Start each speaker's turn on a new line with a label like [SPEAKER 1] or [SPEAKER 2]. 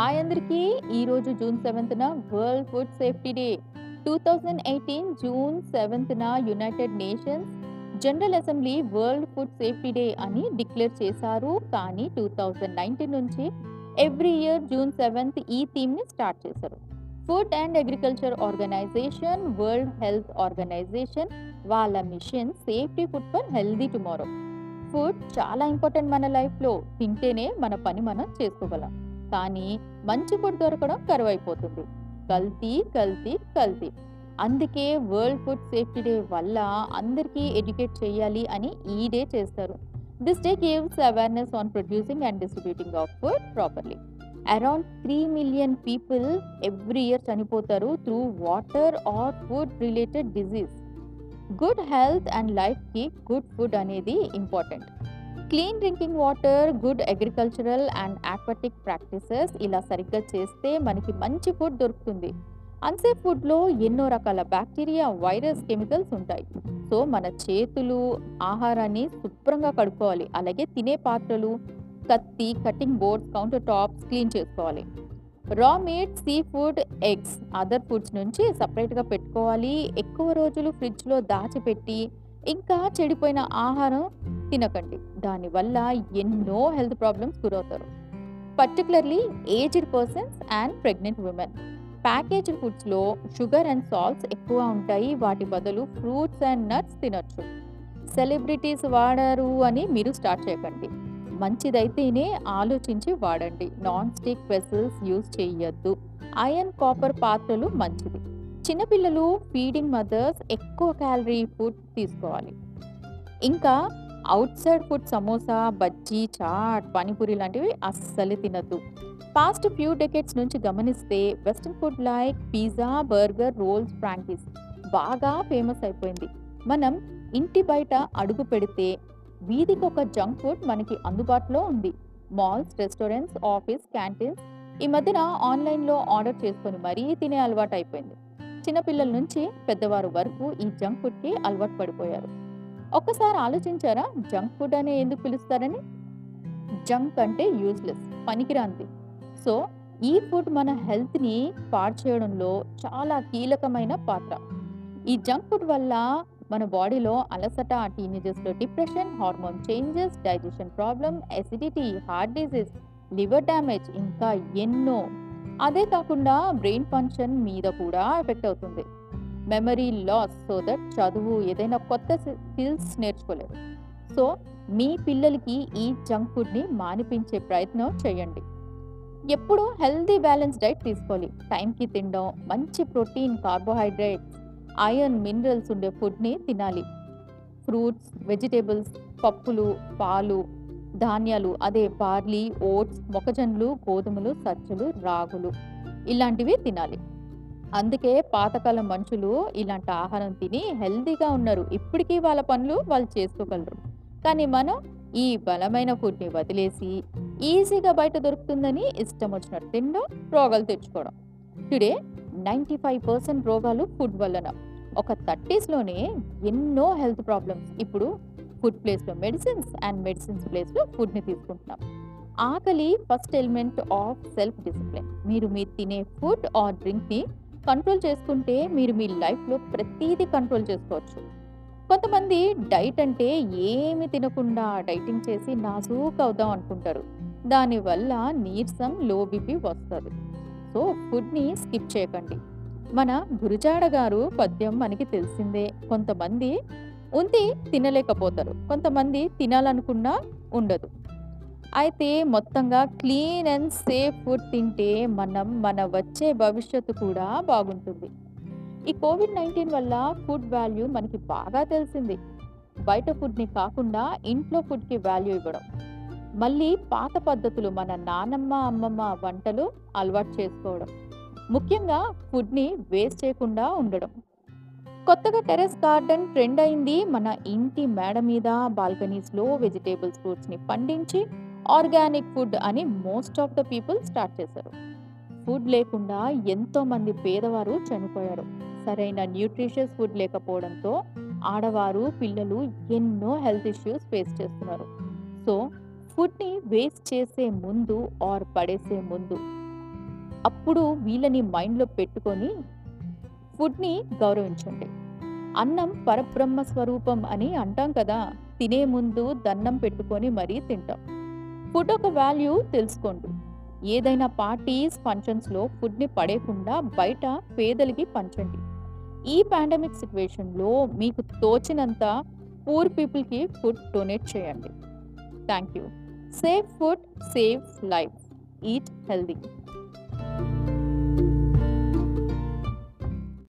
[SPEAKER 1] Hi అందరికీ. ఈరోజు June సెవెంత్న World Food Safety Day. Two thousand eighteen June సెవెంత్న United Nations General Assembly World Food Safety Day అని declare చేశారు. కానీ two thousand nineteen నుంచి every year June seventh ఈ థీమ్ని start చేశారు. Food and Agriculture Organization World Health Organization వాళ్ళ mission safety food for healthy tomorrow. Food చాలా important మన లైఫ్లో. తింటేనే మన పని మనం చేసుకోగలం. కానీ మంచి ఫుడ్ దొరకడం కరువైపోతుంది. కల్తీ కల్తీ కల్తీ. అందుకే వరల్డ్ ఫుడ్ సేఫ్టీ డే వల్ల అందరికీ ఎడ్యుకేట్ చేయాలి అని ఈ డే చేస్తారు. This day gives awareness on producing and distributing of food properly around three million people every year చనిపోతారు through water or food related disease good health and లైఫ్కి good food అనేది important clean drinking water good agricultural and aquatic practices ఇలా సరిగ్గా చేస్తే మనకి మంచి food దొరుకుతుంది. Unsafe ఫుడ్లో ఎన్నో రకాల బ్యాక్టీరియా వైరస్ కెమికల్స్ ఉంటాయి. సో మన చేతులు ఆహారాన్ని శుభ్రంగా కడుక్కోవాలి. అలాగే తినే పాత్రలు కత్తి cutting boards countertops clean చేసుకోవాలి. Raw meat seafood eggs other foods నుంచి సపరేట్గా పెట్టుకోవాలి. ఎక్కువ రోజులు ఫ్రిడ్జ్లో దాచిపెట్టి ఇంకా చెడిపోయిన ఆహారం తినకండి దానివల్ల ఎన్నో హెల్త్ ప్రాబ్లమ్స్ గురవుతారు. Particularly aged persons and pregnant women. Packaged ఫుడ్స్లో sugar and salts ఎక్కువ ఉంటాయి. వాటి బదులు ఫ్రూట్స్ అండ్ నట్స్ తినొచ్చు. సెలబ్రిటీస్ వాడారు అని మీరు స్టార్ట్ చేయకండి. మంచిదైతేనే ఆలోచించి వాడండి. నాన్ స్టిక్ వెసల్స్ యూజ్ చేయొద్దు ఐరన్ కాపర్ పాత్రలు మంచిది. చిన్నపిల్లలు ఫీడింగ్ మదర్స్ ఎక్కువ క్యాలరీ ఫుడ్ తీసుకోవాలి. ఇంకా outside food samosa bajji chaat panipuri లాంటివి అస్సలు తినద్దు. పాస్ట్ ఫ్యూ డెకెట్స్ నుంచి గమనిస్తే western food like pizza burger rolls frankies బాగా ఫేమస్ అయిపోయింది. మనం ఇంటి బయట అడుగు పెడితే వీధికి ఒక జంక్ ఫుడ్ మనకి అందుబాటులో ఉంది. మాల్స్ రెస్టారెంట్స్ ఆఫీస్ క్యాంటీన్స్ ఈ మధ్యన ఆన్లైన్లో ఆర్డర్ చేసుకొని మరీ తినే అలవాటు అయిపోయింది చిన్నపిల్లల నుంచి పెద్దవారు వరకు ఈ జంక్ ఫుడ్కి అలవాటు పడిపోయారు. ఒక్కసారి ఆలోచించారా? జంక్ ఫుడ్ అనే ఎందుకు పిలుస్తారని? జంక్ అంటే యూస్లెస్ పనికిరాంది సో ఈ ఫుడ్ మన హెల్త్ని పాడు చేయడంలో చాలా కీలకమైన పాత్ర. ఈ జంక్ ఫుడ్ వల్ల మన బాడీలో అలసట టీనేజెస్లో depression hormone changes digestion problem acidity heart disease liver damage ఇంకా ఎన్నో. అదే కాకుండా బ్రెయిన్ ఫంక్షన్ మీద కూడా ఎఫెక్ట్ అవుతుంది. మెమరీ లాస్ సో దట్ చదువు ఏదైనా కొత్త స్కిల్స్ నేర్చుకోలేరు సో మీ పిల్లలకి ఈ జంక్ ఫుడ్ని మానిపించే ప్రయత్నం చేయండి. ఎప్పుడు హెల్దీ బ్యాలెన్స్ డైట్ తీసుకోవాలి. టైంకి తినడం మంచి ప్రోటీన్ కార్బోహైడ్రేట్స్ ఐరన్ మినరల్స్ ఉండే ఫుడ్ని తినాలి. ఫ్రూట్స్ వెజిటేబుల్స్ పప్పులు పాలు ధాన్యాలు అదే బార్లీ ఓట్స్ మొక్కజొన్నలు గోధుమలు సజ్జలు రాగులు ఇలాంటివి తినాలి. అందుకే పాతకాలం మనుషులు ఇలాంటి ఆహారం తిని హెల్తీగా ఉన్నారు. ఇప్పటికీ వాళ్ళ పనులు వాళ్ళు చేసుకోగలరు. కానీ మనం ఈ బలమైన ఫుడ్ని వదిలేసి ఈజీగా బయట దొరుకుతుందని ఇష్టం వచ్చినట్టు తినడం రోగాలు తెచ్చుకోవడం. టుడే నైంటీ ఫైవ్ పర్సెంట్ రోగాలు ఫుడ్ వలన ఒక థర్టీస్లోనే ఎన్నో హెల్త్ ప్రాబ్లమ్స్. ఇప్పుడు ఫుడ్ ప్లేస్లో మెడిసిన్స్ అండ్ మెడిసిన్స్ ప్లేస్లో ఫుడ్ని తీసుకుంటున్నాం. ఆకలి first element of self discipline. మీరు మీరు తినే ఫుడ్ ఆర్ డ్రింక్ని కంట్రోల్ చేసుకుంటే మీరు మీ లైఫ్లో ప్రతీది కంట్రోల్ చేసుకోవచ్చు. కొంతమంది డైట్ అంటే ఏమి తినకుండా డైటింగ్ చేసి నాజూక్ అవుదాం అనుకుంటారు. దానివల్ల నీరసం లో బీపీ వస్తుంది. సో ఫుడ్ని స్కిప్ చేయకండి. మన గురుజాడ గారు పద్యం మనకి తెలిసిందే. కొంతమంది ఉంది తినలేకపోతారు. కొంతమంది తినాలనుకున్నా ఉండదు. అయితే మొత్తంగా క్లీన్ అండ్ సేఫ్ ఫుడ్ తింటే మనం మన వచ్చే భవిష్యత్తు కూడా బాగుంటుంది. ఈ కోవిడ్ నైన్టీన్ వల్ల ఫుడ్ వాల్యూ మనకి బాగా తెలిసింది. బయట ఫుడ్ని కాకుండా ఇంట్లో ఫుడ్కి వాల్యూ ఇవ్వడం. మళ్ళీ పాత పద్ధతులు మన నానమ్మ అమ్మమ్మ వంటలు అలవాటు చేసుకోవడం. ముఖ్యంగా ఫుడ్ని వేస్ట్ చేయకుండా ఉండడం. కొత్తగా టెరెస్ గార్డెన్ ట్రెండ్ అయింది. మన ఇంటి మేడ మీద బాల్కనీస్లో వెజిటేబుల్స్ ఫ్రూట్స్ని పండించి ఆర్గానిక్ ఫుడ్ అని most of the people start చేశారు ఫుడ్ లేకుండా ఎంతో మంది పేదవారు చనిపోయారు సరైన న్యూట్రిషియస్ ఫుడ్ లేకపోవడంతో ఆడవారు పిల్లలు ఎన్నో హెల్త్ ఇష్యూస్ ఫేస్ చేస్తున్నారు సో ఫుడ్ని వేస్ట్ చేసే ముందు ఆర్ పడేసే ముందు అప్పుడు వీళ్ళని మైండ్‌లో పెట్టుకొని ఫుడ్‌ని గౌరవించండి. అన్నం పరబ్రహ్మ స్వరూపం అని అంటాం కదా! తినే ముందు దన్నం పెట్టుకొని మరీ తింటాం. ఫుడ్ ఒక వాల్యూ తెలుసుకోండి. ఏదైనా పార్టీస్, ఫంక్షన్స్‌లో ఫుడ్‌ని పడేయకుండా బయట పేదలకి పంచండి. ఈ పాండమిక్ సిచ్యువేషన్లో మీకు తోచినంత పూర్ పీపుల్‌కి ఫుడ్ డొనేట్ చేయండి. Thank you. Save food safe life. Eat healthy.